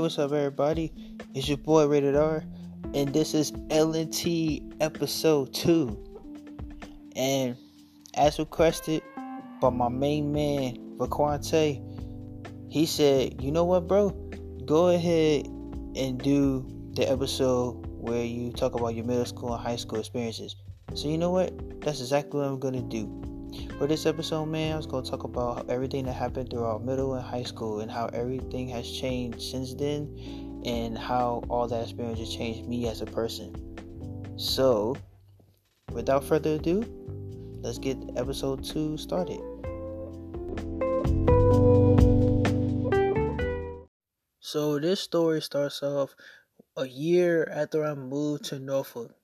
what's up, everybody? It's your boy Rated R, and this is LNT episode 2. And as requested by my main man, Vaquante, he said, You know what, bro? Go ahead and do the episode where you talk about your middle school and high school experiences. So, you know what? That's exactly what I'm gonna do. For this episode, man, I was going to talk about everything that happened throughout middle and high school and how everything has changed since then and how all that experience has changed me as a person. So, without further ado, let's get episode 2 started. So, this story starts off a year after I moved to Norfolk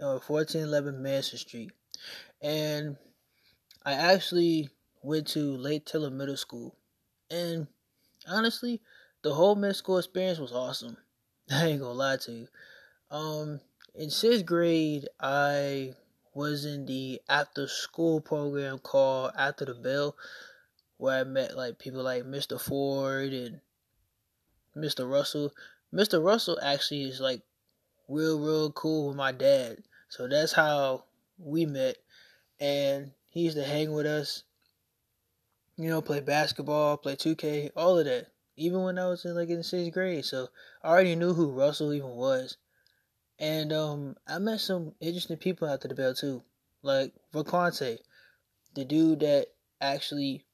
uh, on 1411 Manson Street. And I actually went to Lake Taylor Middle School. And honestly, the whole middle school experience was awesome. I ain't gonna lie to you. Um, in sixth grade, I was in the after school program called After the Bell, where I met like people like Mr. Ford and Mr. Russell. Mr. Russell actually is like real, real cool with my dad. So that's how we met. And he used to hang with us, you know, play basketball, play 2K, all of that. Even when I was in like in sixth grade, so I already knew who Russell even was. And um, I met some interesting people after the bell too, like Vaquante, the dude that actually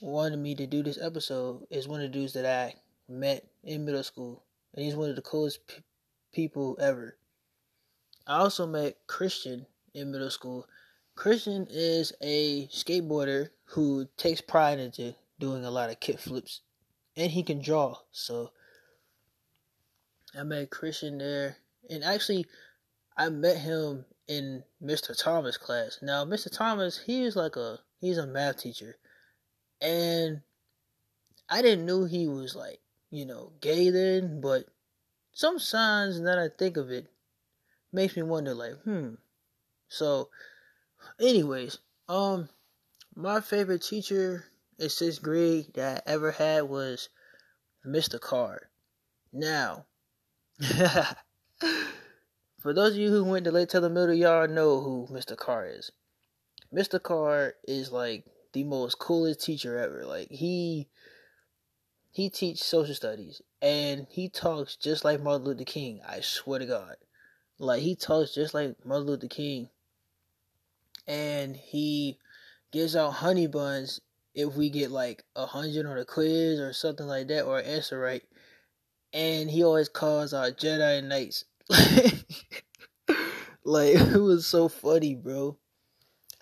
wanted me to do this episode is one of the dudes that I met in middle school, and he's one of the coolest p- people ever. I also met Christian in middle school, Christian is a skateboarder who takes pride into doing a lot of kick flips, and he can draw. So I met Christian there, and actually, I met him in Mr. Thomas class. Now, Mr. Thomas, he's like a he's a math teacher, and I didn't know he was like you know gay then, but some signs that I think of it makes me wonder like hmm. So Anyways, um, my favorite teacher in sixth grade that I ever had was Mr. Carr. Now, for those of you who went to Lake Taylor Middle, y'all know who Mr. Carr is. Mr. Carr is like the most coolest teacher ever. Like he he teaches social studies and he talks just like Martin Luther King. I swear to God, like he talks just like Martin Luther King and he gives out honey buns if we get like a hundred on a quiz or something like that or answer right. And he always calls our Jedi Knights. like it was so funny, bro.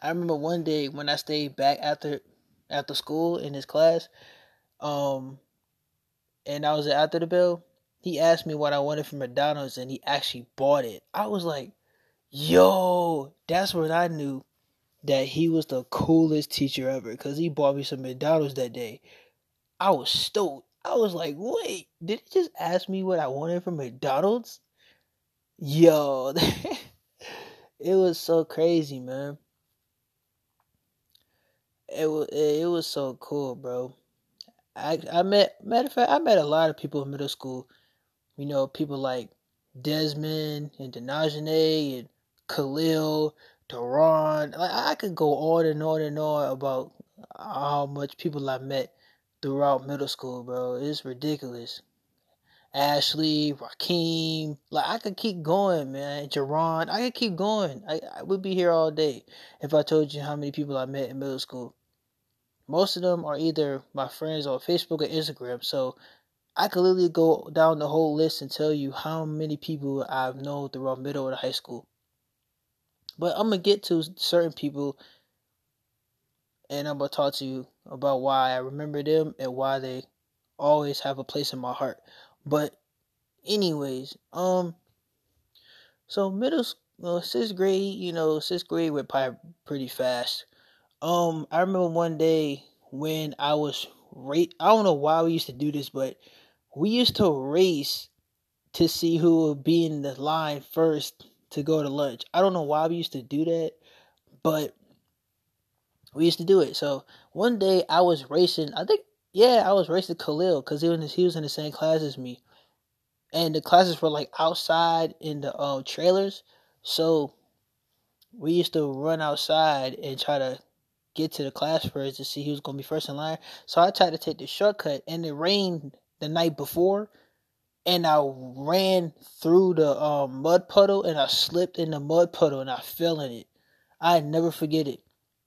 I remember one day when I stayed back after after school in his class, um, and I was at after the bell. He asked me what I wanted from McDonald's, and he actually bought it. I was like, "Yo, that's what I knew that he was the coolest teacher ever because he bought me some McDonald's that day. I was stoked. I was like, wait, did he just ask me what I wanted from McDonald's? Yo, it was so crazy, man. It was it was so cool, bro. I I met matter of fact I met a lot of people in middle school. You know, people like Desmond and Denajane and Khalil, Duran. Like I could go on and on and on about how much people I met throughout middle school, bro. It's ridiculous. Ashley, Raheem, like I could keep going, man. Jerron, I could keep going. I, I would be here all day if I told you how many people I met in middle school. Most of them are either my friends on Facebook or Instagram, so I could literally go down the whole list and tell you how many people I've known throughout middle and high school. But I'm gonna get to certain people, and I'm gonna talk to you about why I remember them and why they always have a place in my heart. But, anyways, um, so middle, well, sixth grade, you know, sixth grade went by pretty fast. Um, I remember one day when I was rate. I don't know why we used to do this, but we used to race to see who would be in the line first to go to lunch. I don't know why we used to do that, but we used to do it. So one day I was racing. I think Yeah, I was racing Khalil because he was he was in the same class as me, and the classes were like outside in the um trailers. So we used to run outside and try to get to the class first to see who was gonna be first in line. So I tried to take the shortcut, and it rained the night before, and I ran through the um, mud puddle, and I slipped in the mud puddle, and I fell in it. I never forget it.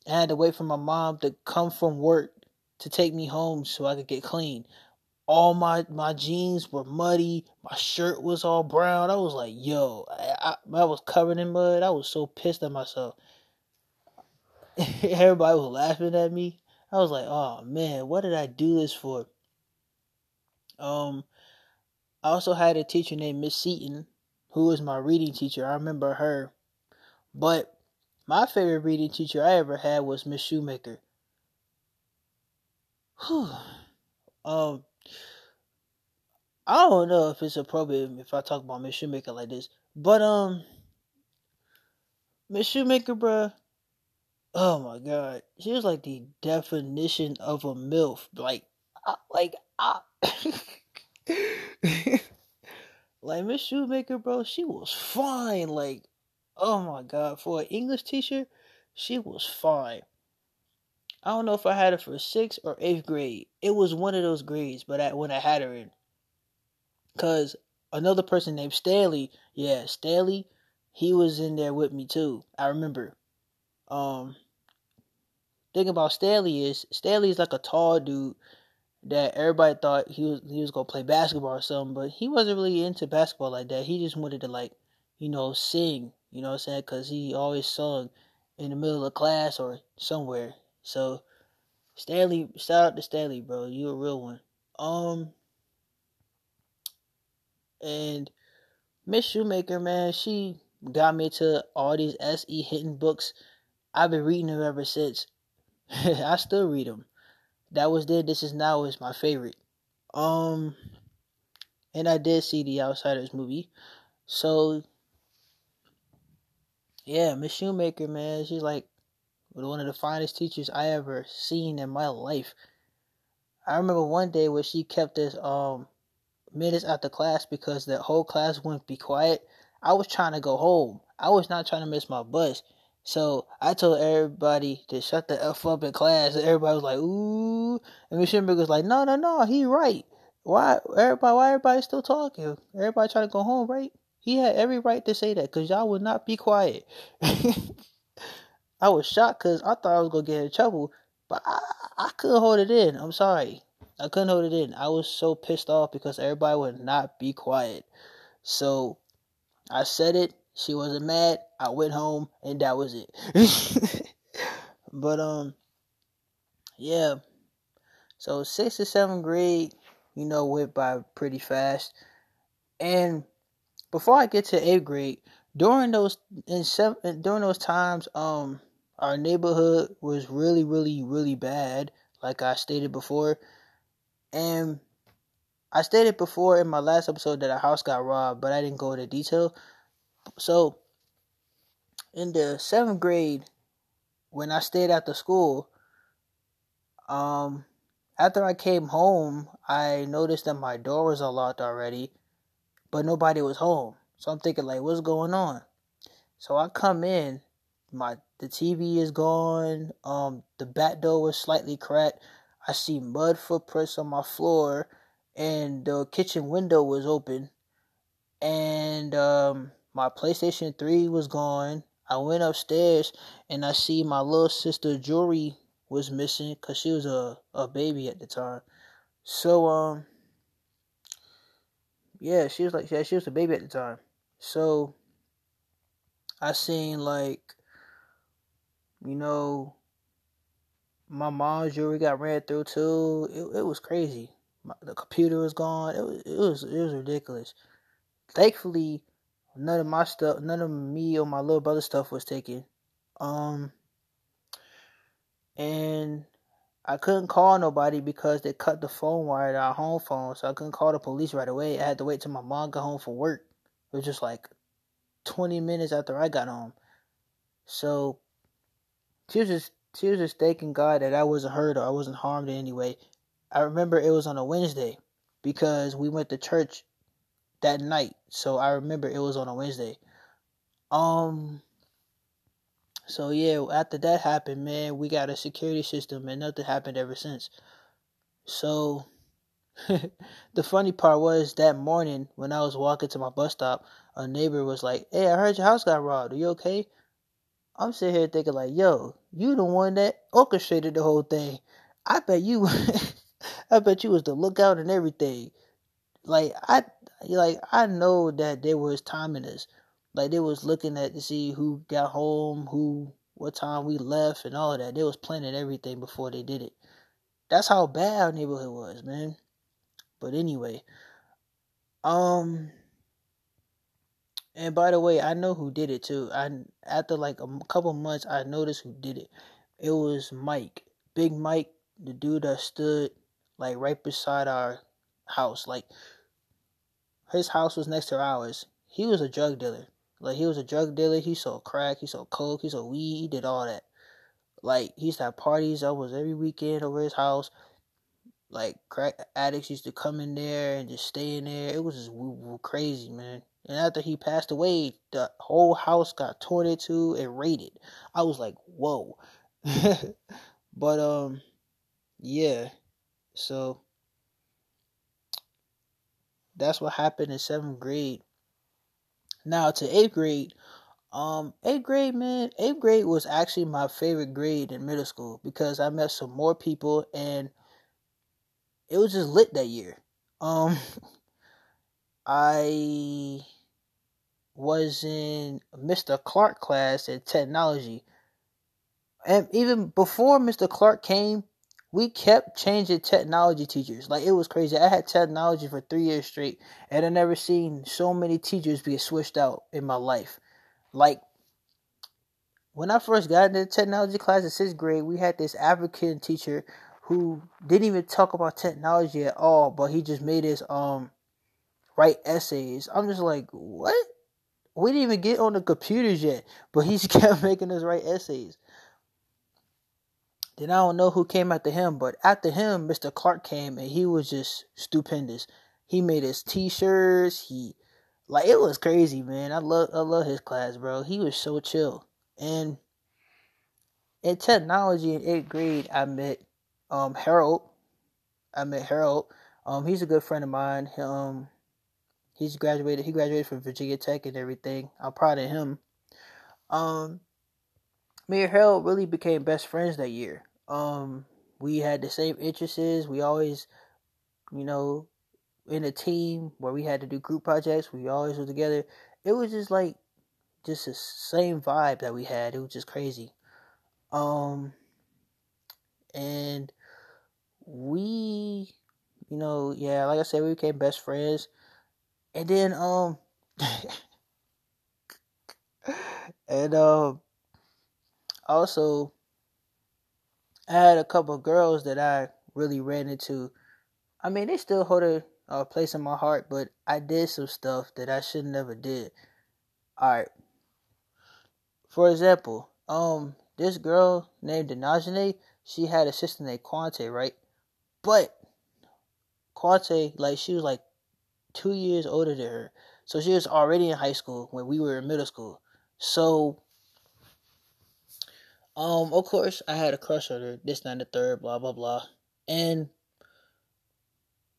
I had to wait for my mom to come from work to take me home so I could get clean. All my my jeans were muddy. My shirt was all brown. I was like, yo, I, I, I was covered in mud. I was so pissed at myself. Everybody was laughing at me. I was like, oh man, what did I do this for? Um, I also had a teacher named Miss Seaton, who was my reading teacher. I remember her. But my favorite reading teacher I ever had was Miss Shoemaker. Whew. Um, I don't know if it's appropriate if I talk about Miss Shoemaker like this, but um, Miss Shoemaker, bruh, oh my god, she was like the definition of a milf. Like, I, like I, like Miss Shoemaker, bro, she was fine. Like, oh my god, for an English teacher, she was fine. I don't know if I had her for sixth or eighth grade. It was one of those grades, but I, when I had her in, cause another person named Stanley, yeah, Stanley, he was in there with me too. I remember. Um, thing about Stanley is Stanley is like a tall dude that everybody thought he was he was gonna play basketball or something, but he wasn't really into basketball like that. He just wanted to like, you know, sing. You know what I'm saying? Cause he always sung in the middle of class or somewhere. So Stanley, shout out to Stanley, bro. You a real one. Um, and Miss Shoemaker, man, she got me to all these SE Hinton books. I've been reading them ever since. I still read them. That was then. This is now is my favorite. Um, and I did see the Outsiders movie. So yeah, Miss Shoemaker, man, she's like one of the finest teachers I ever seen in my life. I remember one day where she kept us um minutes after class because the whole class wouldn't be quiet. I was trying to go home. I was not trying to miss my bus. So I told everybody to shut the F up in class. And everybody was like, ooh. And Miss was like, no, no, no, he right. Why everybody why everybody still talking? Everybody trying to go home, right? He had every right to say that because y'all would not be quiet. I was shocked because I thought I was gonna get in trouble, but I, I couldn't hold it in. I'm sorry. I couldn't hold it in. I was so pissed off because everybody would not be quiet. So I said it. She wasn't mad. I went home and that was it. but um yeah. So sixth and seventh grade, you know, went by pretty fast. And before I get to eighth grade, during those in seven during those times, um, our neighborhood was really, really, really bad, like I stated before. And I stated before in my last episode that a house got robbed, but I didn't go into detail. So, in the seventh grade, when I stayed at the school, um, after I came home, I noticed that my door was unlocked already, but nobody was home. So I'm thinking, like, what's going on? So I come in, my the TV is gone. Um, the back door was slightly cracked. I see mud footprints on my floor, and the kitchen window was open. And um, my PlayStation 3 was gone. I went upstairs and I see my little sister jewelry was missing because she was a, a baby at the time. So um yeah, she was like yeah, she was a baby at the time. So I seen like you know, my mom's jewelry got ran through too. It, it was crazy. My, the computer was gone. It was it was it was ridiculous. Thankfully, none of my stuff, none of me or my little brother stuff was taken. Um, and I couldn't call nobody because they cut the phone wire to our home phone, so I couldn't call the police right away. I had to wait till my mom got home from work. It was just like twenty minutes after I got home. So she was just she was just thanking God that I wasn't hurt or I wasn't harmed in any way. I remember it was on a Wednesday because we went to church that night. So I remember it was on a Wednesday. Um so yeah, after that happened, man, we got a security system and nothing happened ever since. So the funny part was that morning when I was walking to my bus stop, a neighbor was like, Hey, I heard your house got robbed. Are you okay? I'm sitting here thinking like, yo, you the one that orchestrated the whole thing. I bet you I bet you was the lookout and everything. Like I like I know that there was timing this. Like they was looking at to see who got home, who what time we left and all of that. They was planning everything before they did it. That's how bad our neighborhood was, man. But anyway, um and by the way, I know who did it too. I after like a couple months, I noticed who did it. It was Mike, Big Mike, the dude that stood like right beside our house. Like his house was next to ours. He was a drug dealer. Like he was a drug dealer. He sold crack. He sold coke. He sold weed. He did all that. Like he used to have parties almost every weekend over his house. Like crack addicts used to come in there and just stay in there. It was just crazy, man. And after he passed away, the whole house got torn into and raided. I was like, whoa. but um, yeah. So that's what happened in seventh grade. Now to eighth grade, um, eighth grade, man, eighth grade was actually my favorite grade in middle school because I met some more people and it was just lit that year. Um, I was in Mr. Clark class in technology. And even before Mr. Clark came, we kept changing technology teachers. Like it was crazy. I had technology for three years straight, and I never seen so many teachers be switched out in my life. Like when I first got into technology class in sixth grade, we had this African teacher who didn't even talk about technology at all, but he just made us um write essays. I'm just like, what? We didn't even get on the computers yet, but he just kept making us write essays. Then I don't know who came after him, but after him, Mr. Clark came and he was just stupendous. He made his t-shirts. He like it was crazy, man. I love I love his class, bro. He was so chill. And in technology in eighth grade, I met um Harold. I met Harold. Um, he's a good friend of mine. Um, he's graduated. He graduated from Virginia Tech and everything. I'm proud of him. Um, me and Harold really became best friends that year. Um, we had the same interests. We always, you know, in a team where we had to do group projects. We always were together. It was just like, just the same vibe that we had. It was just crazy. Um, and we, you know, yeah, like I said, we became best friends. And then, um, and um, also I had a couple girls that I really ran into. I mean, they still hold a, a place in my heart, but I did some stuff that I shouldn't never did. All right. For example, um, this girl named Denajane, she had a sister named Quante, right? But Quante, like, she was like two years older than her. So she was already in high school when we were in middle school. So um, of course, I had a crush on her. This, not the third, blah blah blah, and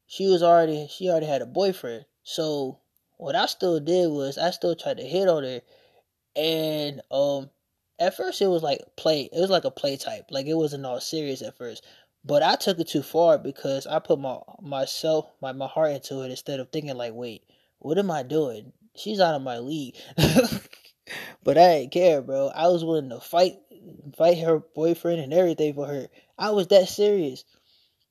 she was already she already had a boyfriend. So what I still did was I still tried to hit on her, and um, at first it was like play. It was like a play type. Like it wasn't all serious at first. But I took it too far because I put my myself my my heart into it instead of thinking like, wait, what am I doing? She's out of my league. but I didn't care, bro. I was willing to fight fight her boyfriend and everything for her. I was that serious.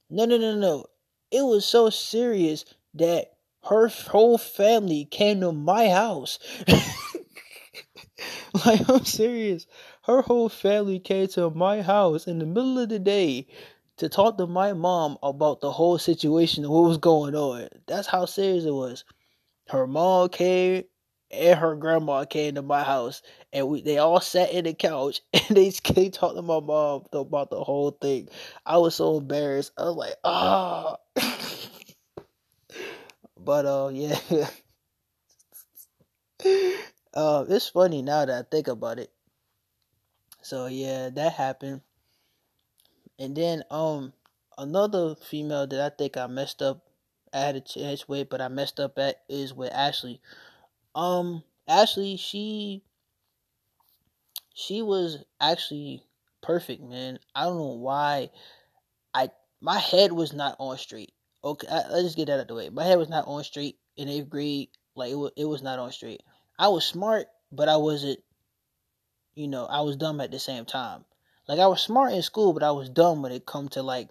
No, no, no, no. It was so serious that her whole family came to my house. like, I'm serious. Her whole family came to my house in the middle of the day to talk to my mom about the whole situation and what was going on. That's how serious it was. Her mom came, and her grandma came to my house, and we they all sat in the couch and they, they talked to my mom about the whole thing. I was so embarrassed. I was like, ah. but uh, yeah. uh, it's funny now that I think about it. So yeah, that happened. And then um another female that I think I messed up I had a chance with, but I messed up at is with Ashley. Um, Ashley, she she was actually perfect, man. I don't know why I my head was not on straight. Okay, I, let's just get that out of the way. My head was not on straight in eighth grade. Like it it was not on straight. I was smart, but I wasn't. You know, I was dumb at the same time. Like I was smart in school, but I was dumb when it come to like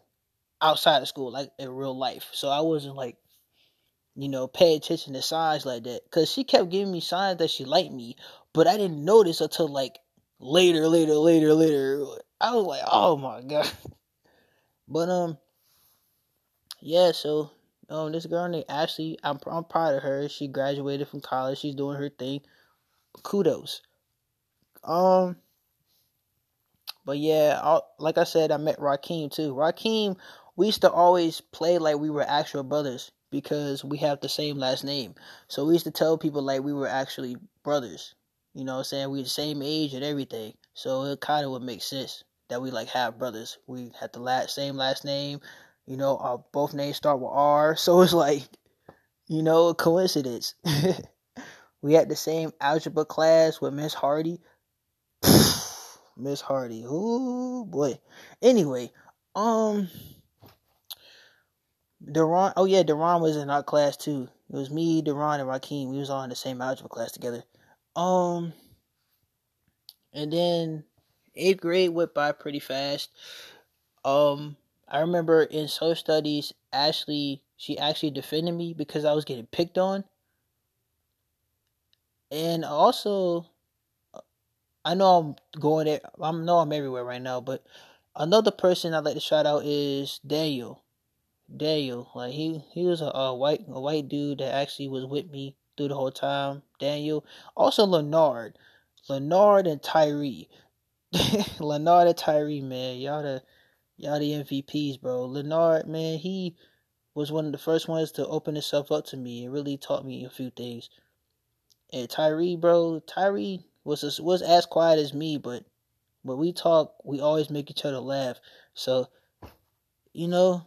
outside of school, like in real life. So I wasn't like, you know, pay attention to signs like that. Cause she kept giving me signs that she liked me, but I didn't notice until like later, later, later, later. I was like, oh my god. But um, yeah. So um, this girl named Ashley, I'm I'm proud of her. She graduated from college. She's doing her thing. Kudos. Um, but yeah, i like I said, I met Rakeem too. Rakeem, we used to always play like we were actual brothers because we have the same last name. So we used to tell people like we were actually brothers. You know what I'm saying? We the same age and everything. So it kind of would make sense that we like have brothers. We had the last same last name. You know, our both names start with R. So it's like, you know, a coincidence. we had the same algebra class with Miss Hardy. Miss Hardy. Oh boy. Anyway, um Deron oh yeah, Deron was in our class too. It was me, Deron, and Rakeem. We was all in the same algebra class together. Um and then eighth grade went by pretty fast. Um I remember in social studies, Ashley she actually defended me because I was getting picked on. And also I know I'm going there. I know I'm everywhere right now, but another person I'd like to shout out is Daniel. Daniel, like he he was a, a white a white dude that actually was with me through the whole time. Daniel, also Leonard, Leonard and Tyree, Leonard and Tyree, man, y'all the y'all the MVPs, bro. Leonard, man, he was one of the first ones to open himself up to me and really taught me a few things. And Tyree, bro, Tyree, was was as quiet as me, but when we talk, we always make each other laugh. So, you know,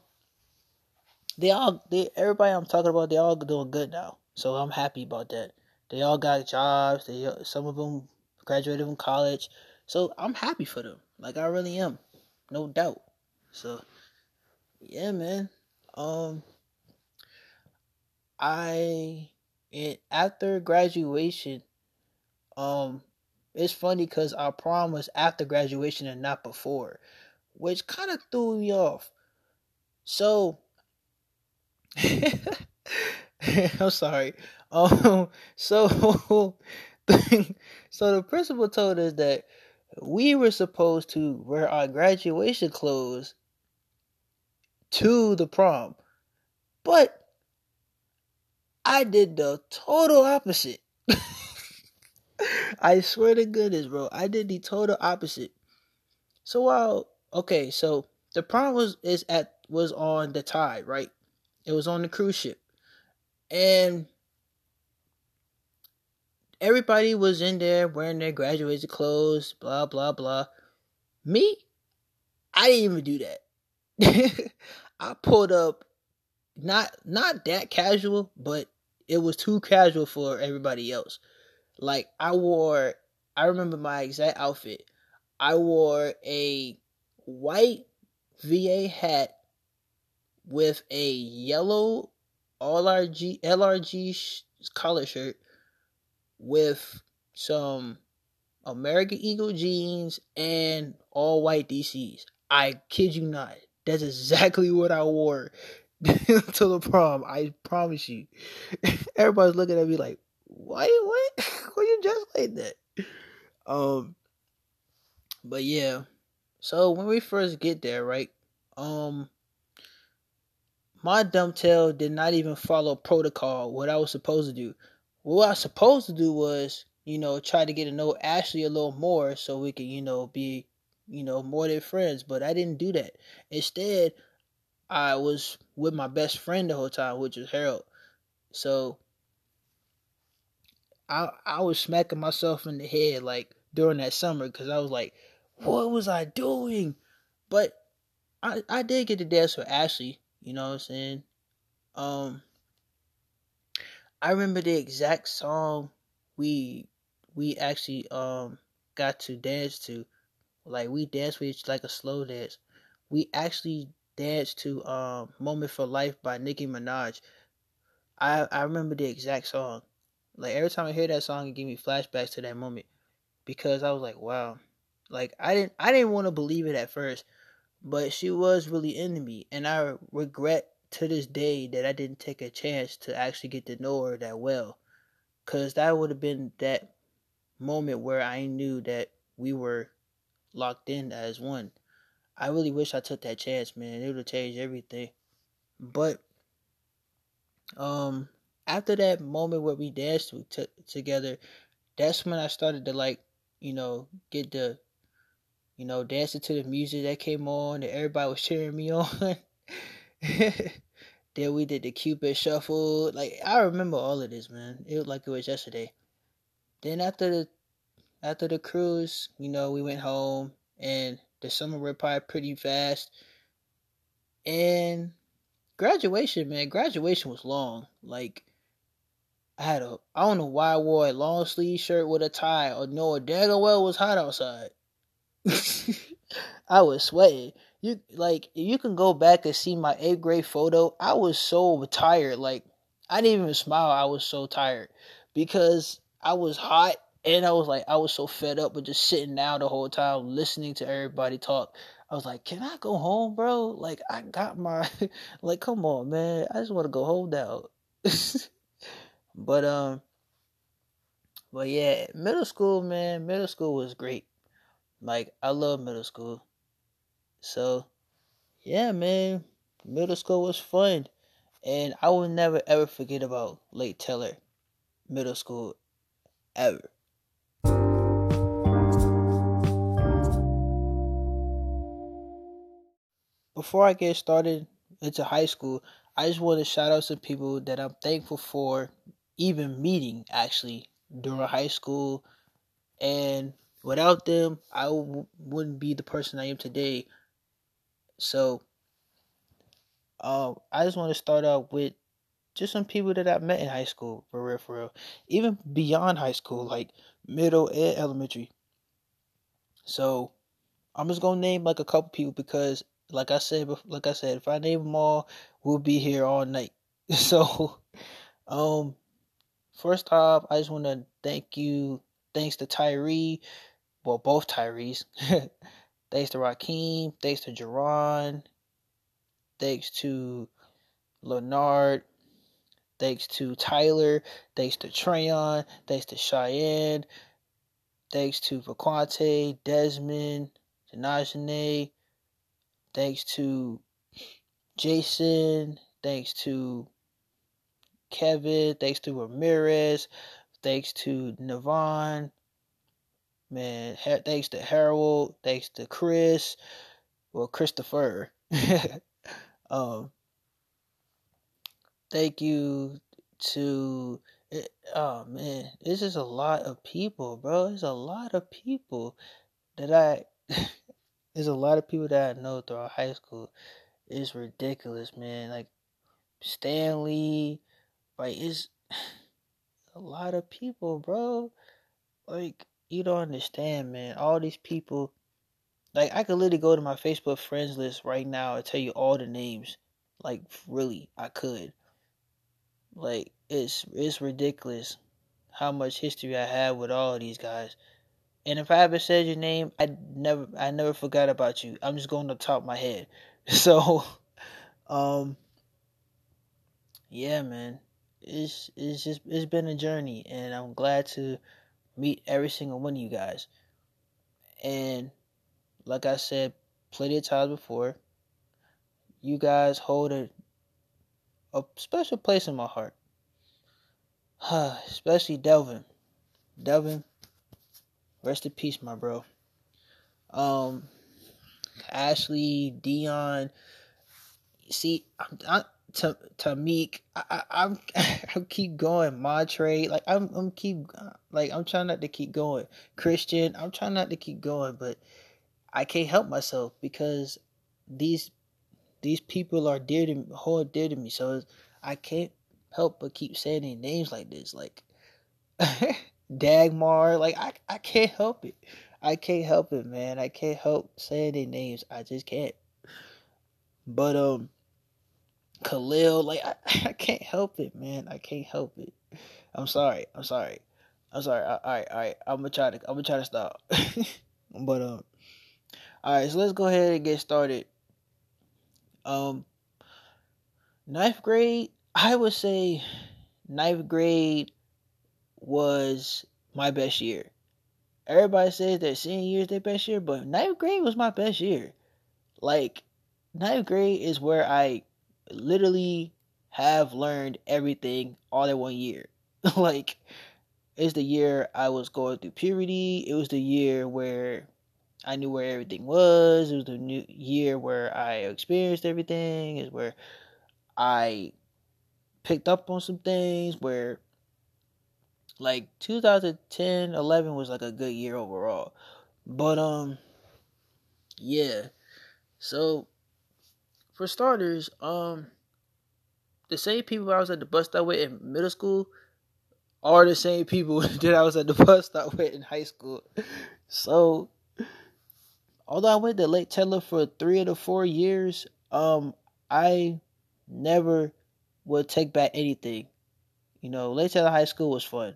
they all they everybody I'm talking about, they all doing good now. So I'm happy about that. They all got jobs. They some of them graduated from college. So I'm happy for them. Like I really am, no doubt. So, yeah, man. Um, I and after graduation, um, it's funny because our prom was after graduation and not before, which kind of threw me off. So, I'm sorry. Um, so, so the principal told us that we were supposed to wear our graduation clothes to the prom, but I did the total opposite. I swear to goodness, bro. I did the total opposite. So while okay, so the prom was is at was on the tide, right? It was on the cruise ship. And everybody was in there wearing their graduation clothes, blah blah blah. Me, I didn't even do that. I pulled up not not that casual, but it was too casual for everybody else. Like I wore I remember my exact outfit. I wore a white VA hat with a yellow LRG LRG collar shirt with some American Eagle jeans and all white DCs. I kid you not. That's exactly what I wore to the prom. I promise you. Everybody's looking at me like, why what? Why you just like that? Um but yeah. So when we first get there, right? Um my dumb tail did not even follow protocol what I was supposed to do. what I was supposed to do was, you know, try to get to know Ashley a little more so we could, you know, be, you know, more than friends. But I didn't do that. Instead, I was with my best friend the whole time, which was Harold. So I I was smacking myself in the head like during that summer because I was like, what was I doing? But I I did get to dance with Ashley. You know what I'm saying? Um, I remember the exact song we we actually um got to dance to. Like we danced with like a slow dance. We actually danced to um Moment for Life by Nicki Minaj. I I remember the exact song. Like every time I hear that song it give me flashbacks to that moment. Because I was like, wow. Like I didn't I didn't want to believe it at first. But she was really into me and I regret to this day that I didn't take a chance to actually get to know her that well. Cause that would have been that moment where I knew that we were locked in as one. I really wish I took that chance, man. It would have changed everything. But um after that moment where we danced t- together, that's when I started to like, you know, get the you know, dancing to the music that came on and everybody was cheering me on. then we did the Cupid shuffle. Like I remember all of this, man. It was like it was yesterday. Then after the after the cruise, you know, we went home and the summer went by pretty fast. And graduation, man, graduation was long. Like I had a I don't know why I wore a long sleeve shirt with a tie or no a dagger well was hot outside. I was sweating you like you can go back and see my eighth grade photo. I was so tired, like I didn't even smile. I was so tired because I was hot and I was like I was so fed up with just sitting down the whole time listening to everybody talk. I was like, can I go home, bro? Like I got my like, come on, man. I just want to go home now. but um, but yeah, middle school, man. Middle school was great. Like I love middle school. So, yeah, man, middle school was fun. And I will never ever forget about Lake Taylor Middle School ever. Before I get started into high school, I just want to shout out some people that I'm thankful for even meeting actually during high school. And without them, I w- wouldn't be the person I am today. So, um, I just want to start out with just some people that I met in high school, for real, for real. Even beyond high school, like middle and elementary. So, I'm just gonna name like a couple people because, like I said, like I said, if I name them all, we'll be here all night. So, um, first off, I just want to thank you. Thanks to Tyree, well, both Tyrees. Thanks to Raheem. Thanks to Jerron. Thanks to Leonard. Thanks to Tyler. Thanks to Trayon. Thanks to Cheyenne. Thanks to Vaquante, Desmond, Denajane. Thanks to Jason. Thanks to Kevin. Thanks to Ramirez. Thanks to Navon man, thanks to Harold, thanks to Chris, well, Christopher. um, thank you to, eh, oh man, this is a lot of people, bro. There's a lot of people that I, there's a lot of people that I know throughout high school. It's ridiculous, man. Like, Stanley, like, it's a lot of people, bro. Like, you don't understand, man. All these people, like I could literally go to my Facebook friends list right now and tell you all the names. Like really, I could. Like it's it's ridiculous how much history I have with all these guys. And if I ever said your name, I never I never forgot about you. I'm just going to top of my head. So um yeah, man. It's it's just it's been a journey and I'm glad to meet every single one of you guys. And like I said plenty of times before, you guys hold a, a special place in my heart. especially Delvin. Delvin, rest in peace, my bro. Um, Ashley, Dion. See, I'm, to Tamik. I, I, I'm I keep going. Montre, like I'm I'm keep like I'm trying not to keep going. Christian, I'm trying not to keep going, but I can't help myself because these these people are dear to me, hold dear to me. So I can't help but keep saying names like this, like Dagmar. Like I I can't help it. I can't help it, man. I can't help saying names. I just can't. But um, Khalil, like I, I can't help it, man. I can't help it. I'm sorry. I'm sorry. I'm sorry. All right, all right. I'm gonna try to. I'm gonna try to stop. but um, all right. So let's go ahead and get started. Um, ninth grade. I would say ninth grade was my best year. Everybody says that senior year is their best year, but ninth grade was my best year. Like ninth grade is where I literally have learned everything all in one year. like it's the year I was going through puberty. It was the year where I knew where everything was. It was the new year where I experienced everything. Is where I picked up on some things. Where like 2010, 11 was like a good year overall. But um, yeah. So for starters, um, the same people I was at the bus stop with in middle school are the same people that I was at the bus stop with in high school. So, although I went to Lake Taylor for three of the four years, um, I never would take back anything. You know, Lake Taylor High School was fun.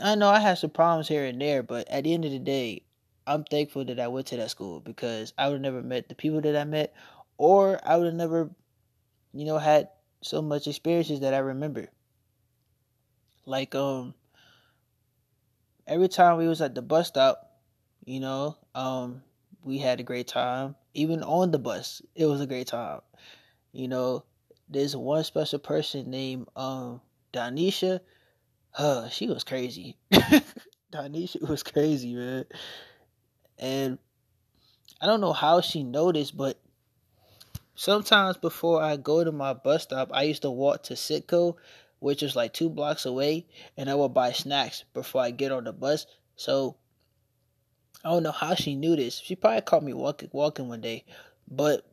I know I had some problems here and there, but at the end of the day, I'm thankful that I went to that school because I would have never met the people that I met, or I would have never, you know, had so much experiences that I remember. Like um every time we was at the bus stop, you know, um we had a great time. Even on the bus, it was a great time. You know, there's one special person named um Donisha. Uh, she was crazy. Donisha was crazy, man. And I don't know how she noticed, but sometimes before I go to my bus stop, I used to walk to Citgo, which is like two blocks away, and I would buy snacks before I get on the bus. So I don't know how she knew this. She probably caught me walking walking one day, but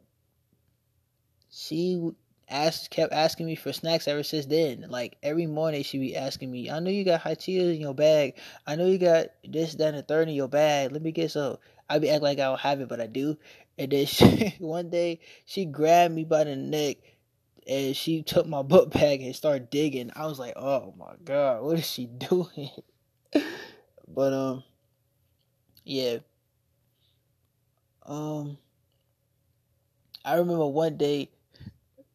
she asked kept asking me for snacks ever since then. Like every morning she would be asking me, I know you got hot Cheetos in your bag. I know you got this, that, and third in your bag. Let me get some. I'd be acting like I don't have it, but I do. And then she, one day she grabbed me by the neck and she took my book bag and started digging. I was like, oh my god, what is she doing? but um, yeah. Um, I remember one day,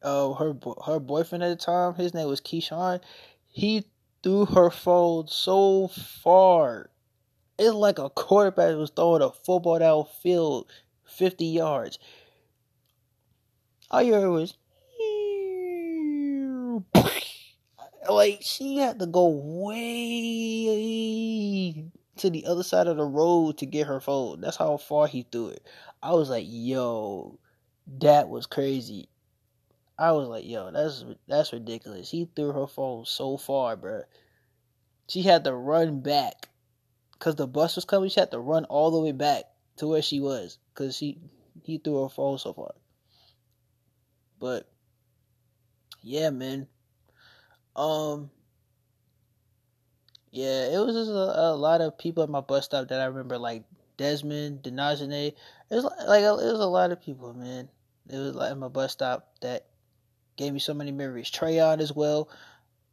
uh, her her boyfriend at the time, his name was Keyshawn. He threw her phone so far. It's like a quarterback was throwing a football downfield, fifty yards. All you heard was like she had to go way to the other side of the road to get her phone. That's how far he threw it. I was like, yo, that was crazy. I was like, yo, that's that's ridiculous. He threw her phone so far, bro. She had to run back because the bus was coming. She had to run all the way back to where she was because she he threw her phone so far. But yeah, man. Um, yeah, it was just a, a, lot of people at my bus stop that I remember, like Desmond, Denajane. It was like it was a lot of people, man. It was like at my bus stop that gave me so many memories. Trayon as well.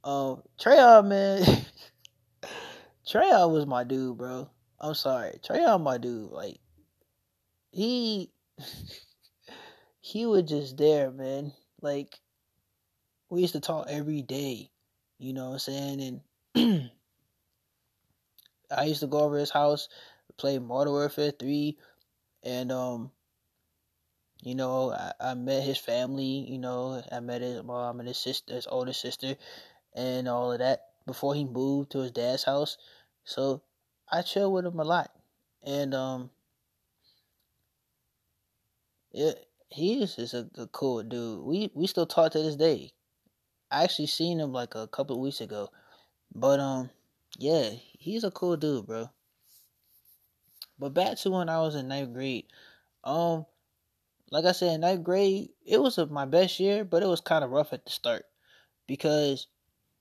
Um, Trayon, man. Trayon was my dude, bro. I'm sorry, Trayon, my dude. Like he, he was just there, man. Like we used to talk every day. You know what I'm saying? And I used to go over his house, play Modern Warfare 3, and um you know, I, I met his family, you know, I met his mom and his sister, his older sister, and all of that. before he moved to his dad's house. So I chill with him a lot. And um it, he is just a, a, cool dude. We we still talk to this day. I actually seen him like a couple weeks ago. But um yeah, he's a cool dude, bro. But back to when I was in ninth grade. Um like I said, ninth grade, it was a, my best year, but it was kind of rough at the start because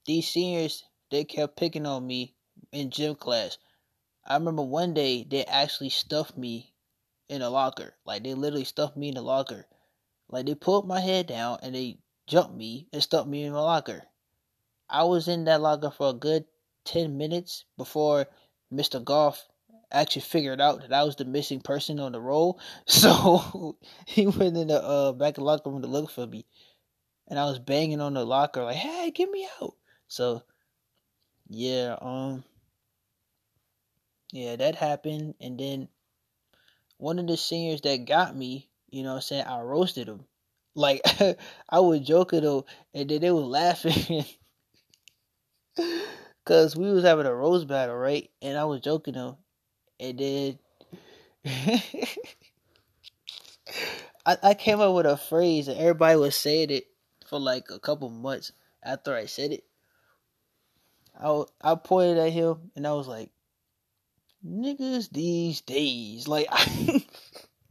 these seniors they kept picking on me in gym class. I remember one day they actually stuffed me in a locker. Like they literally stuffed me in the locker. Like they pulled my head down and they jumped me and stuffed me in my locker. I was in that locker for a good ten minutes before Mr. Goff actually figured out that I was the missing person on the roll. So he went in the uh, back of the locker room to look for me. And I was banging on the locker like, hey, get me out. So yeah, um yeah, that happened and then one of the seniors that got me, you know I'm saying, I roasted him. Like I was joking though, and then they were laughing. Cause we was having a roast battle, right? And I was joking though. And then I, I came up with a phrase and everybody was saying it for like a couple months after I said it. I, I pointed at him and I was like, niggas these days. Like, I,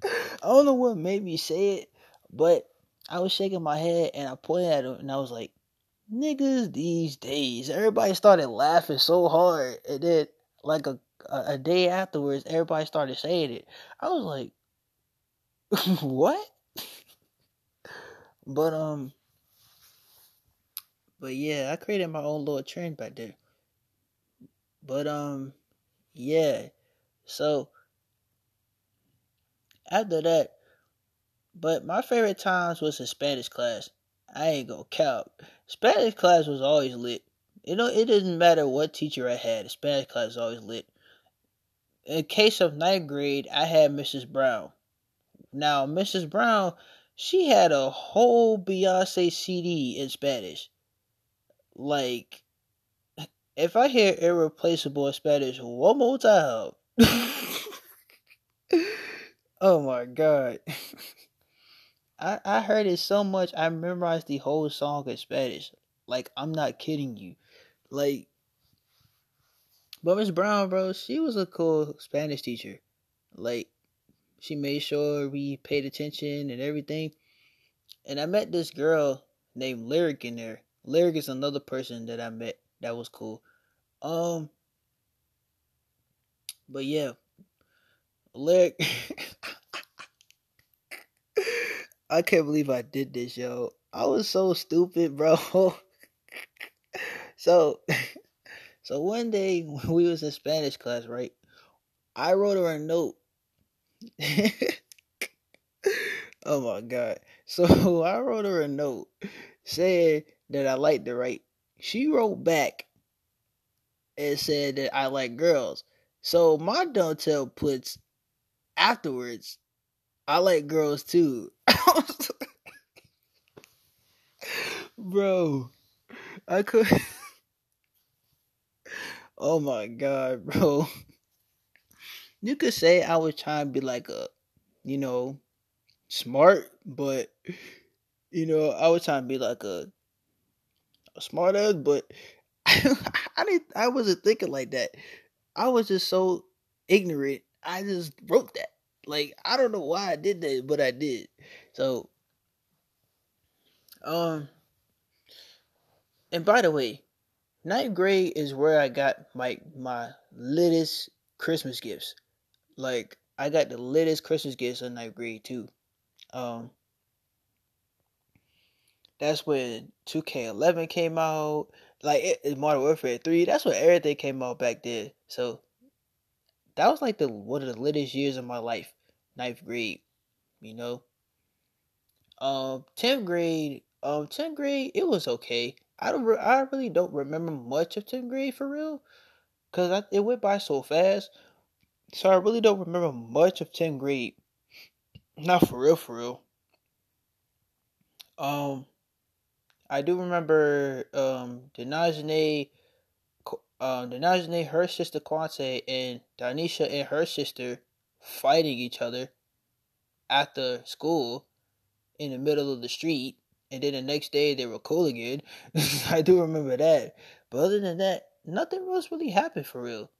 I don't know what made me say it, but I was shaking my head and I pointed at him and I was like, niggas these days. Everybody started laughing so hard. And then, like a, a, a day afterwards, everybody started saying it. I was like, what? but, um, but yeah, I created my own little trend back there. But, um, yeah. So after that, but my favorite times was in Spanish class. I ain't gonna count. Spanish class was always lit. You know, it didn't matter what teacher I had. Spanish class was always lit. In case of ninth grade, I had Mrs. Brown. Now, Mrs. Brown, she had a whole Beyonce CD in Spanish. Like, if I hear irreplaceable in Spanish one more time, oh my god. I, I heard it so much I memorized the whole song in Spanish. Like I'm not kidding you. Like but Miss Brown, bro, she was a cool Spanish teacher. Like she made sure we paid attention and everything. And I met this girl named Lyric in there. Lyric is another person that I met that was cool. Um, but yeah, Lyric. I can't believe I did this, yo. I was so stupid, bro. so, so one day when we was in Spanish class, right? I wrote her a note. oh my god! So I wrote her a note saying that I liked to write. She wrote back and said that I like girls. So my don't tell puts afterwards, I like girls too. bro, I could. oh my god, bro. You could say I was trying to be like a, you know, smart, but you know, I was trying to be like a, a smart ass, but I didn't. I wasn't thinking like that. I was just so ignorant. I just wrote that. Like I don't know why I did that, but I did. So, um, and by the way, ninth grade is where I got my my latest Christmas gifts. Like I got the latest Christmas gifts in ninth grade too. Um, that's when 2K11 came out like it, Modern Warfare Three. That's when everything came out back then. So that was like the one of the latest years of my life, ninth grade. You know. Um, tenth grade. Um, tenth grade. It was okay. I don't. Re- I really don't remember much of tenth grade for real, cause I, it went by so fast. So I really don't remember much of tenth grade. Not for real, for real. Um, I do remember um Denajane Denajane, her sister Quante, and Danisha and her sister fighting each other after school in the middle of the street. And then the next day they were cool again. I do remember that. But other than that, nothing else really happened for real.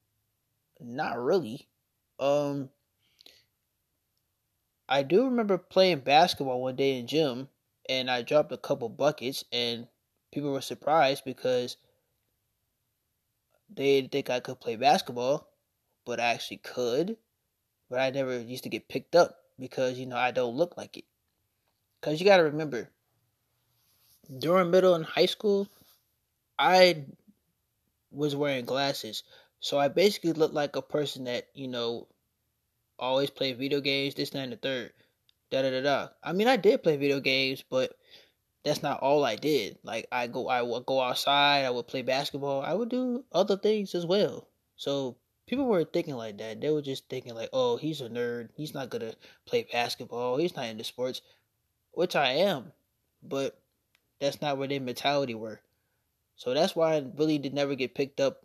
Not really. Um I do remember playing basketball one day in gym and I dropped a couple buckets and people were surprised because they didn't think I could play basketball, but I actually could. But I never used to get picked up because you know I don't look like it. Cause you gotta remember, during middle and high school, I was wearing glasses, so I basically looked like a person that you know always played video games, this, that, and the third. Da da da da. I mean, I did play video games, but that's not all I did. Like I go, I would go outside, I would play basketball, I would do other things as well. So people were thinking like that. They were just thinking like, oh, he's a nerd. He's not gonna play basketball. He's not into sports, which I am, but that's not where their mentality were. So that's why I really did never get picked up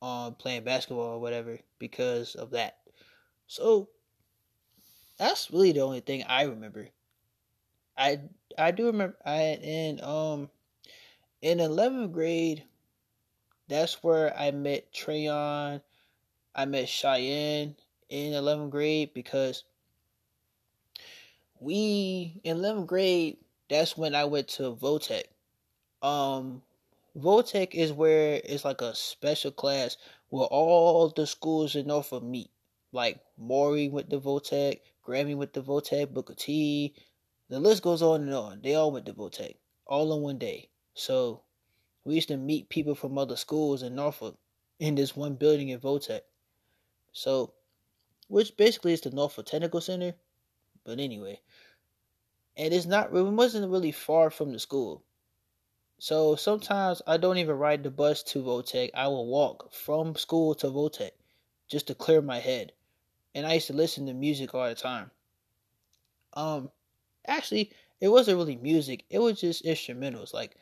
on playing basketball or whatever because of that. So that's really the only thing I remember. I I do remember I in um in eleventh grade. That's where I met Trayon. I met Cheyenne in eleventh grade because we in eleventh grade. That's when I went to Votech. Um, Votech is where it's like a special class where all the schools in Norfolk meet like Maury went to Votech, Granby with the Votech, Booker T. The list goes on and on. They all went to Votech, all in one day. So we used to meet people from other schools in Norfolk in this one building in Votech. So, which basically is the Norfolk Technical Center. But anyway, and it's not, it wasn't really far from the school. So sometimes I don't even ride the bus to Votech. I will walk from school to Votech just to clear my head and I used to listen to music all the time. Um, actually, it wasn't really music; it was just instrumentals. Like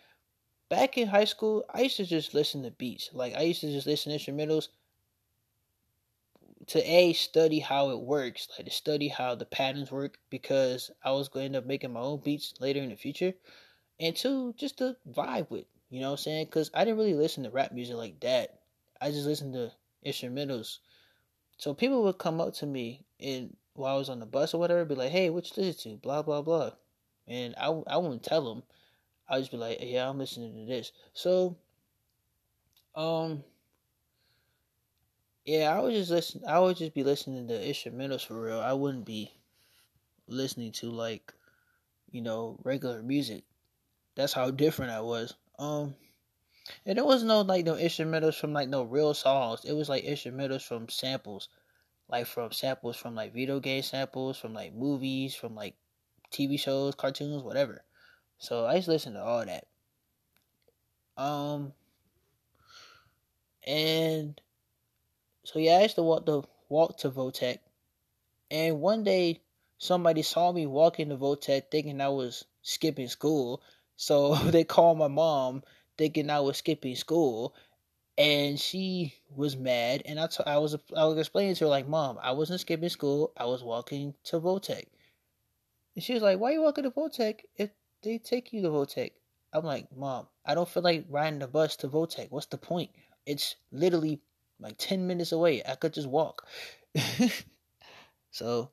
back in high school, I used to just listen to beats. Like I used to just listen to instrumentals to a study how it works, like to study how the patterns work, because I was going to end up making my own beats later in the future, and two, just to vibe with. You know what I'm saying? Because I didn't really listen to rap music like that. I just listened to instrumentals so people would come up to me and while I was on the bus or whatever, be like, "Hey, what you listen to?" Blah blah blah, and I I wouldn't tell them. I just be like, "Yeah, I'm listening to this." So, um, yeah, I would just listen. I would just be listening to instrumentals for real. I wouldn't be listening to like, you know, regular music. That's how different I was. Um, and there was no like no instrumentals from like no real songs. It was like instrumentals from samples, like from samples from like video game samples, from like movies, from like TV shows, cartoons, whatever. So I used to listen to all that. Um, and so yeah, I used to walk the walk to Votech, and one day somebody saw me walking to Votech thinking I was skipping school. So they called my mom thinking I was skipping school, and she was mad. And I, t- I was I was explaining to her like, "Mom, I wasn't skipping school. I was walking to Votech." And she was like, "Why are you walking to Votech if they take you to Votech?" I'm like, "Mom, I don't feel like riding the bus to Votech. What's the point? It's literally like ten minutes away. I could just walk." so,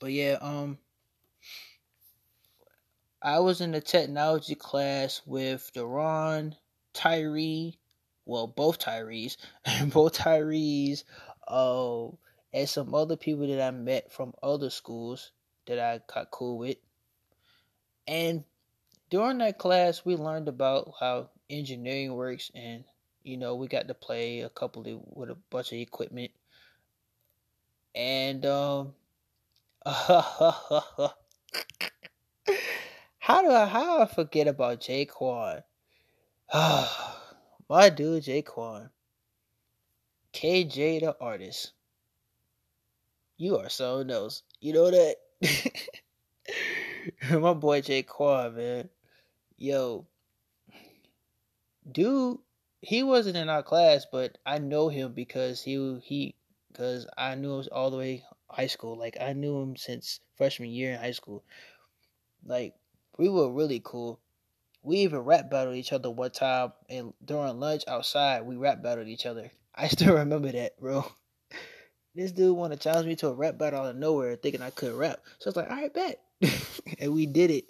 but yeah, um, I was in the technology class with Deron, Tyree, well, both Tyrees, and both Tyrees, uh, and some other people that I met from other schools that I got cool with. And during that class, we learned about how engineering works, and you know, we got to play a couple of with a bunch of equipment. And um, How do I how I forget about Jaquan? My dude Jaquan. KJ the artist. You are so knows. You know that? My boy Jaquan, man. Yo. Dude he wasn't in our class, but I know him because he he because I knew him all the way high school. Like I knew him since freshman year in high school. Like we were really cool. We even rap battled each other one time, and during lunch outside, we rap battled each other. I still remember that, bro. This dude wanted to challenge me to a rap battle out of nowhere, thinking I couldn't rap. So I was like, "All right, bet," and we did it.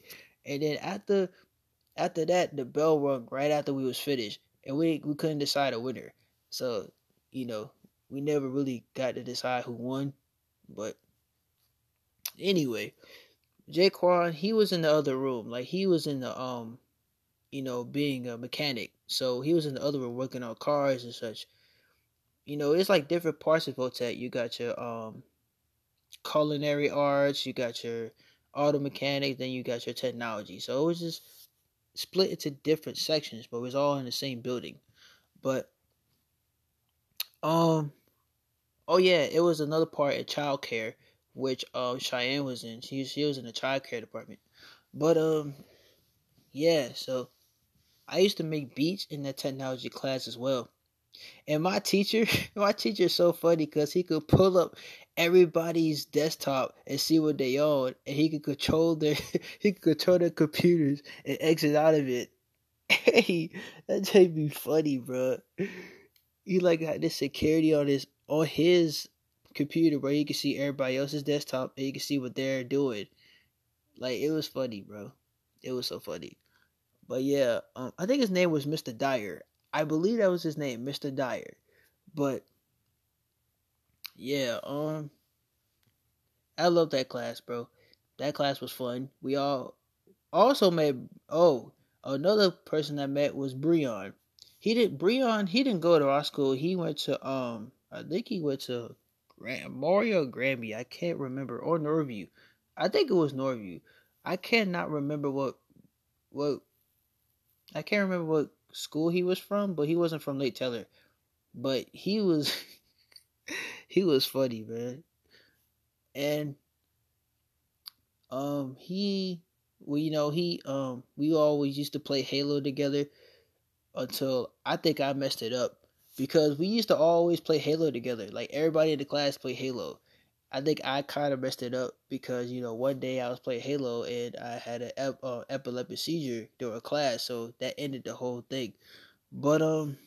And then after after that, the bell rung right after we was finished, and we we couldn't decide a winner. So you know, we never really got to decide who won. But anyway, Jaquan, he was in the other room. Like he was in the um, you know, being a mechanic. So he was in the other room working on cars and such. You know, it's like different parts of Votech. You got your um culinary arts, you got your auto mechanics, then you got your technology. So it was just split into different sections, but it was all in the same building. But um oh yeah, it was another part in childcare which um Cheyenne was in. She she was in the childcare department. But um yeah, so I used to make beats in that technology class as well. And my teacher, my teacher is so funny because he could pull up everybody's desktop and see what they own, and he could control their he could control their computers and exit out of it. Hey, that made me funny, bro. He like had this security on his on his computer where you can see everybody else's desktop and you can see what they're doing. Like it was funny, bro. It was so funny. But yeah, um, I think his name was Mr. Dyer. I believe that was his name, Mr. Dyer. But yeah, um I love that class, bro. That class was fun. We all also met oh, another person I met was Breon. He didn't Breon, he didn't go to our school. He went to um I think he went to Mario Granby. I can't remember or Norview. I think it was Norview. I cannot remember what what I can't remember what school he was from, but he wasn't from Lake Taylor. But he was he was funny, man. And um he well, you know, he um we always used to play Halo together until I think I messed it up because we used to always play Halo together. Like everybody in the class played Halo. I think I kind of messed it up because you know one day I was playing Halo and I had an ep- uh, epileptic seizure during class, so that ended the whole thing. But um,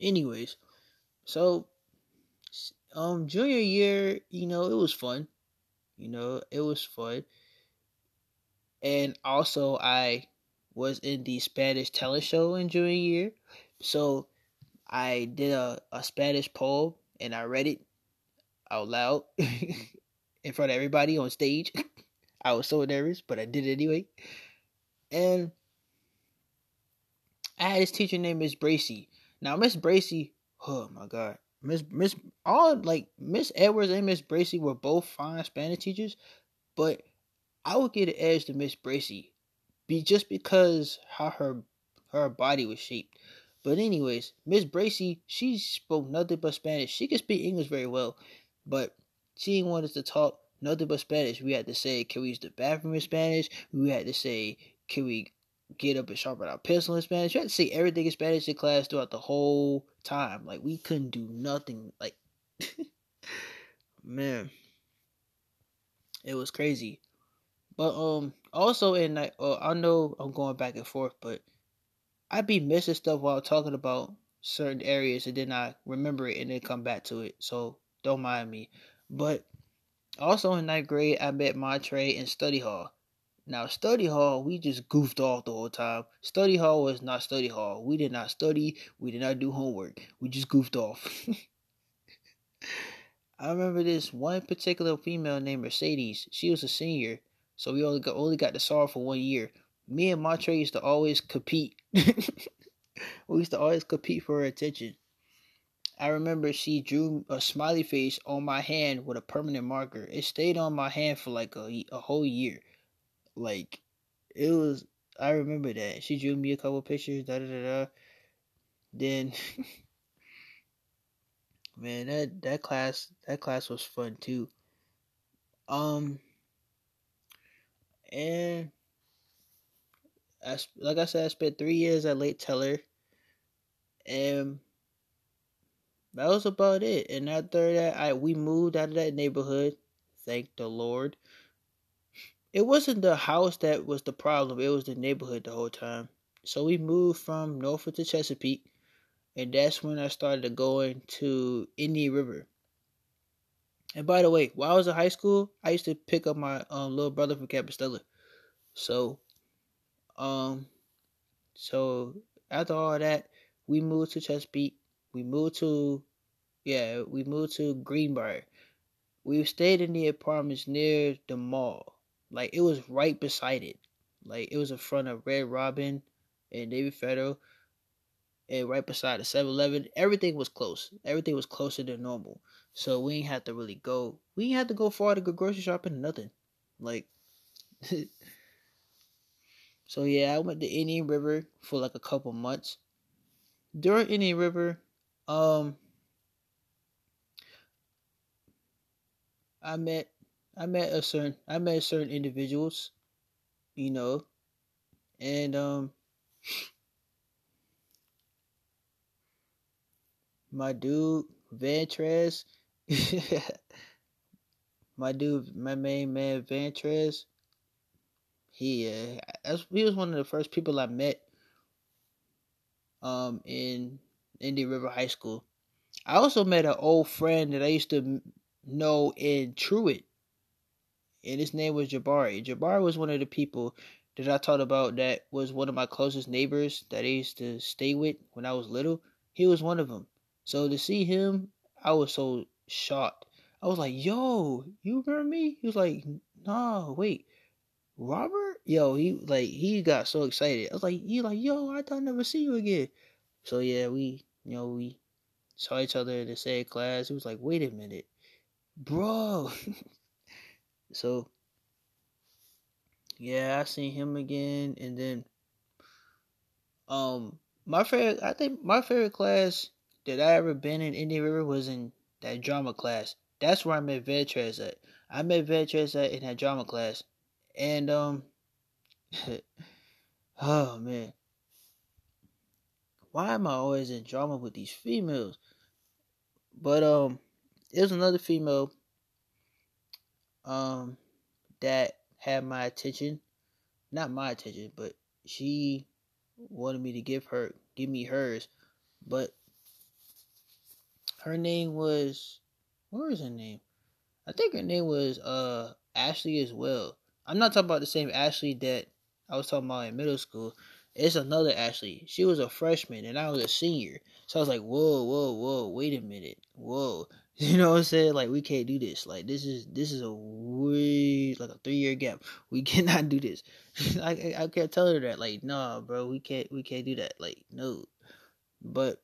anyways, so um junior year, you know, it was fun. You know, it was fun. And also I was in the Spanish talent show in junior year. So I did a, a Spanish poem and I read it out loud in front of everybody on stage. I was so nervous, but I did it anyway. And I had this teacher named Miss Bracy. Now Miss Bracy, oh my god. Miss Miss all like Miss Edwards and Miss Bracy were both fine Spanish teachers, but I would get an edge to Miss Bracy, be just because how her her body was shaped. But anyways, Miss Bracy, she spoke nothing but Spanish. She could speak English very well, but she didn't want us to talk nothing but Spanish. We had to say, can we use the bathroom in Spanish? We had to say, can we get up and sharpen our pencil in Spanish? We had to say everything in Spanish in class throughout the whole time. Like we couldn't do nothing. Like man, it was crazy. But um, also in like, uh, I know I'm going back and forth, but I be missing stuff while talking about certain areas and then I remember it and then come back to it. So don't mind me. But also in ninth grade, I met Montre in study hall. Now, study hall, we just goofed off the whole time. Study hall was not study hall. We did not study. We did not do homework. We just goofed off. I remember this one particular female named Mercedes. She was a senior, so we only got only got to saw her for one year me and Montre used to always compete. we used to always compete for her attention. I remember she drew a smiley face on my hand with a permanent marker. It stayed on my hand for like a, a whole year. Like, it was, I remember that. She drew me a couple pictures, da da da da. Then, man, that, that class, that class was fun too. Um, and I, like I said, I spent three years at Lake Taylor. and that was about it. And after that, I we moved out of that neighborhood. Thank the Lord. It wasn't the house that was the problem. It was the neighborhood the whole time. So we moved from Norfolk to Chesapeake, and that's when I started going to Indian River. And by the way, while I was in high school, I used to pick up my um, little brother from Campostella. So, um, so after all that, we moved to Chesapeake. We moved to, yeah, we moved to Greenbrier. We stayed in the apartments near the mall. Like it was right beside it. Like it was in front of Red Robin and David Federal. And right beside the 7 Eleven. Everything was close. Everything was closer than normal. So we ain't have to really go. We ain't have to go far to go grocery shopping nothing. Like So yeah, I went to Indian River for like a couple months. During Indian River, um I met I met a certain I met certain individuals, you know, and um my dude Vantrez my dude my main man Vantrez he uh, he was one of the first people I met um in Indian River High School. I also met an old friend that I used to know in Truett and his name was Jabari. Jabari was one of the people that I talked about that was one of my closest neighbors that I used to stay with when I was little. He was one of them. So to see him, I was so shocked. I was like, "Yo, you remember me?" He was like, "Nah, wait, Robert." Yo, he like he got so excited. I was like, "He like, yo, I thought I'd never see you again." So yeah, we you know we saw each other in the same class. It was like, "Wait a minute, bro." So yeah, I seen him again, and then um my favorite I think my favorite class that I ever been in Indian River was in that drama class. That's where I met Ventrez at. I met Ventrez at in that drama class, and um, oh man, why am I always in drama with these females? But um, there's another female um that had my attention. Not my attention, but she wanted me to give her give me hers. But her name was what was her name? I think her name was uh Ashley as well. I'm not talking about the same Ashley that I was talking about in middle school. It's another Ashley. She was a freshman and I was a senior. So I was like, whoa, whoa, whoa, wait a minute. Whoa. You know what I'm saying? Like we can't do this. Like this is this is a way like a three year gap. We cannot do this. I I can't tell her that. Like nah, bro, we can't we can't do that. Like no. But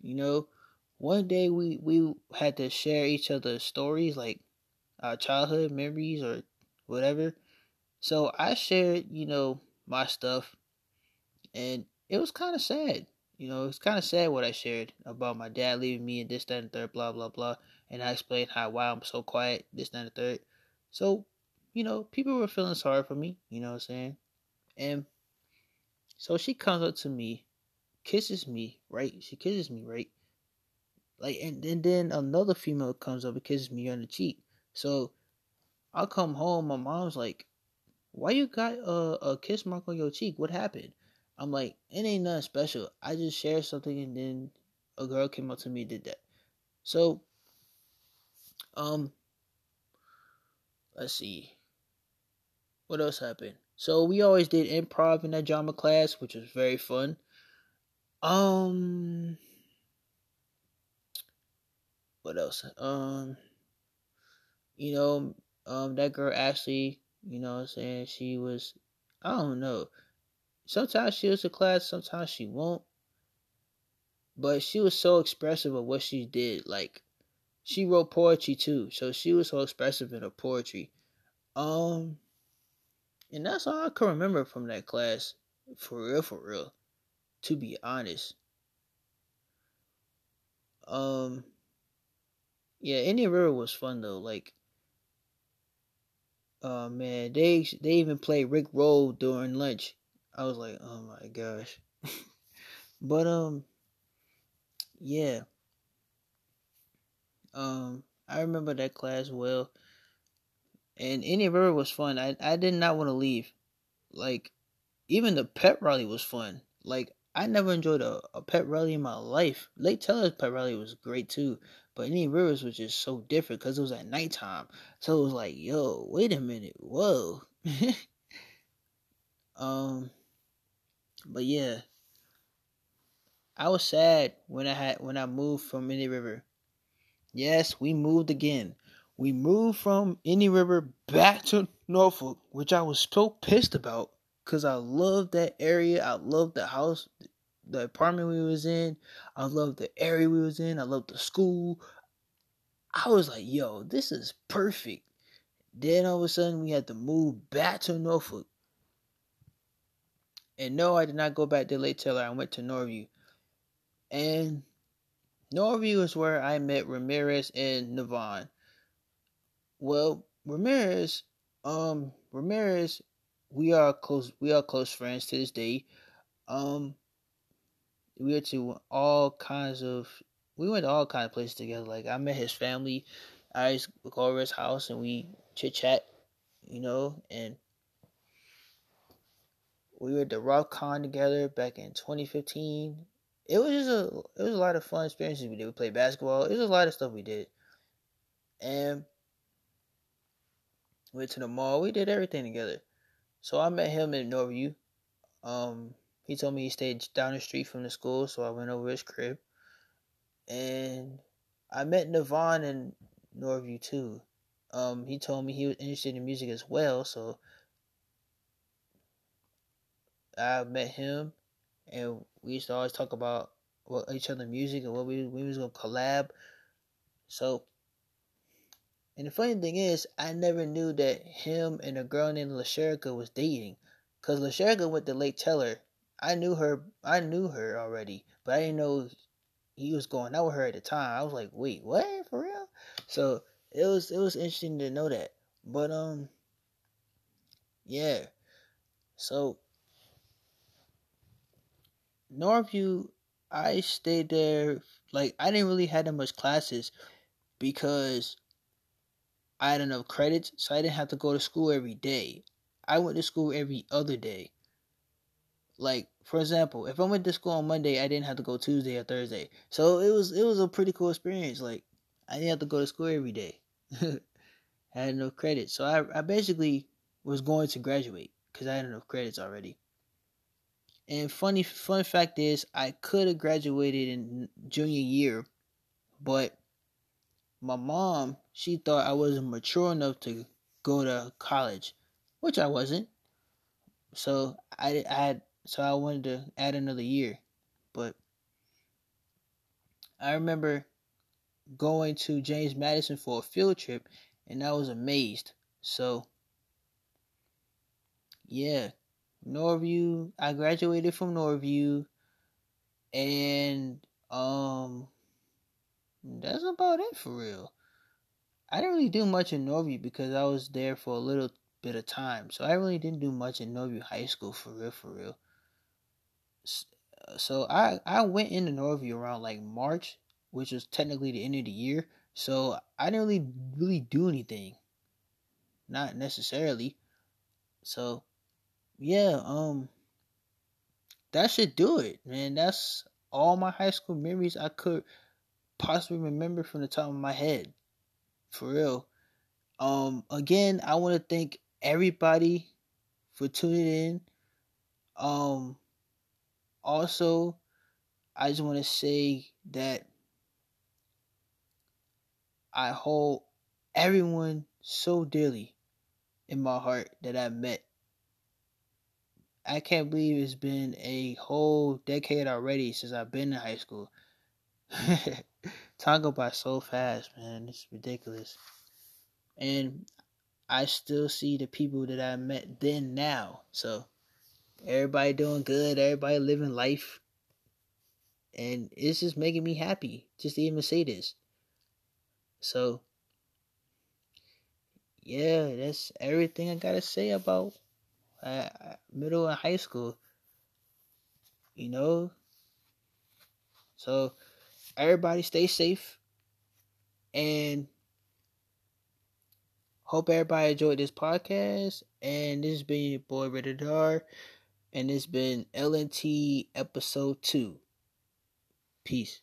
you know, one day we we had to share each other's stories, like our childhood memories or whatever. So I shared, you know, my stuff, and it was kind of sad you know, it's kind of sad what I shared about my dad leaving me and this, that, and third, blah, blah, blah. And I explained how why I'm so quiet, this, that, and third. So, you know, people were feeling sorry for me, you know what I'm saying? And so she comes up to me, kisses me, right? She kisses me, right? Like, and, and then another female comes up and kisses me on the cheek. So I come home, my mom's like, why you got a, a kiss mark on your cheek? What happened? I'm like, it ain't nothing special. I just shared something and then a girl came up to me and did that. So, um, let's see. What else happened? So we always did improv in that drama class, which was very fun. Um, what else? Um, you know, um, that girl Ashley, you know, what I'm saying she was, I don't know Sometimes she was a class, sometimes she won't. But she was so expressive of what she did. Like she wrote poetry too, so she was so expressive in her poetry. Um, and that's all I can remember from that class, for real, for real. To be honest. Um, yeah, Indian River was fun though. Like, oh man, they they even played Rick Roll during lunch. I was like, oh my gosh. but um yeah. Um, I remember that class well. And Indian River was fun. I I did not want to leave. Like, even the pet rally was fun. Like, I never enjoyed a, a pep rally in my life. Lake Taylor's pet rally was great too, but Indian Rivers was just so different because it was at nighttime. So it was like, yo, wait a minute, whoa. um, but yeah, I was sad when I had when I moved from Indian River. Yes, we moved again. We moved from Indian River back to Norfolk, which I was so pissed about because I loved that area. I loved the house, the apartment we was in. I loved the area we was in. I loved the school. I was like, yo, this is perfect. Then all of a sudden we had to move back to Norfolk. And no, I did not go back to Lake Taylor. I went to Norview. And Norview is where I met Ramirez and Navon. Well, Ramirez, um, Ramirez, we are close. We are close friends to this day. Um, we went to all kinds of. We went to all kinds of places together. Like I met his family. I used to go over his house and we chit chat, you know, and we were at the Rock Con together back in 2015. It was just a it was a lot of fun experiences we did. We played basketball. It was a lot of stuff we did, and went to the mall. We did everything together. So I met him in Norview. Um, he told me he stayed down the street from the school, so I went over his crib. And I met Navon in Norview too. Um, he told me he was interested in music as well, so I met him, and we used to always talk about what each other music and what we we was gonna collab. So and the funny thing is, I never knew that him and a girl named Lasherica was dating. Cause Lasherica went to Lake Taylor. I knew her I knew her already, but I didn't know he was going out with her at the time. I was like, wait, what? For real? So it was it was interesting to know that. But um yeah. So Norview, I stayed there like I didn't really have that much classes because I had enough credits, so I didn't have to go to school every day. I went to school every other day. Like, for example, if I went to school on Monday, I didn't have to go Tuesday or Thursday. So it was it was a pretty cool experience. Like, I didn't have to go to school every day. I had enough credits, so I I basically was going to graduate because I had enough credits already. And funny fun fact is, I could have graduated in junior year, but my mom, she thought I wasn't mature enough to go to college, which I wasn't. So I, I had so I wanted to add another year, but I remember going to James Madison for a field trip, and I was amazed. So yeah, Norview. I graduated from Norview, and um that's about it for real. I didn't really do much in Norview because I was there for a little bit of time. So I really didn't do much in Norview High School for real, for real. So I I went into Norview around like March, which was technically the end of the year. So I didn't really really do anything. Not necessarily. So yeah, um that should do it, man. That's all my high school memories I could possibly remember from the top of my head. For real. Um again, I want to thank everybody for tuning in. Um also I just want to say that I hold everyone so dearly in my heart that I met. I can't believe it's been a whole decade already since I've been in high school. Time go by so fast, man. It's ridiculous. And I still see the people that I met then now. So everybody doing good, everybody living life. And it's just making me happy just to even say this. So yeah, that's everything I gotta say about uh, middle and high school. You know, so everybody stay safe. And hope everybody enjoyed this podcast. And this has been your boy Redadar. And it's been LNT episode two. Peace.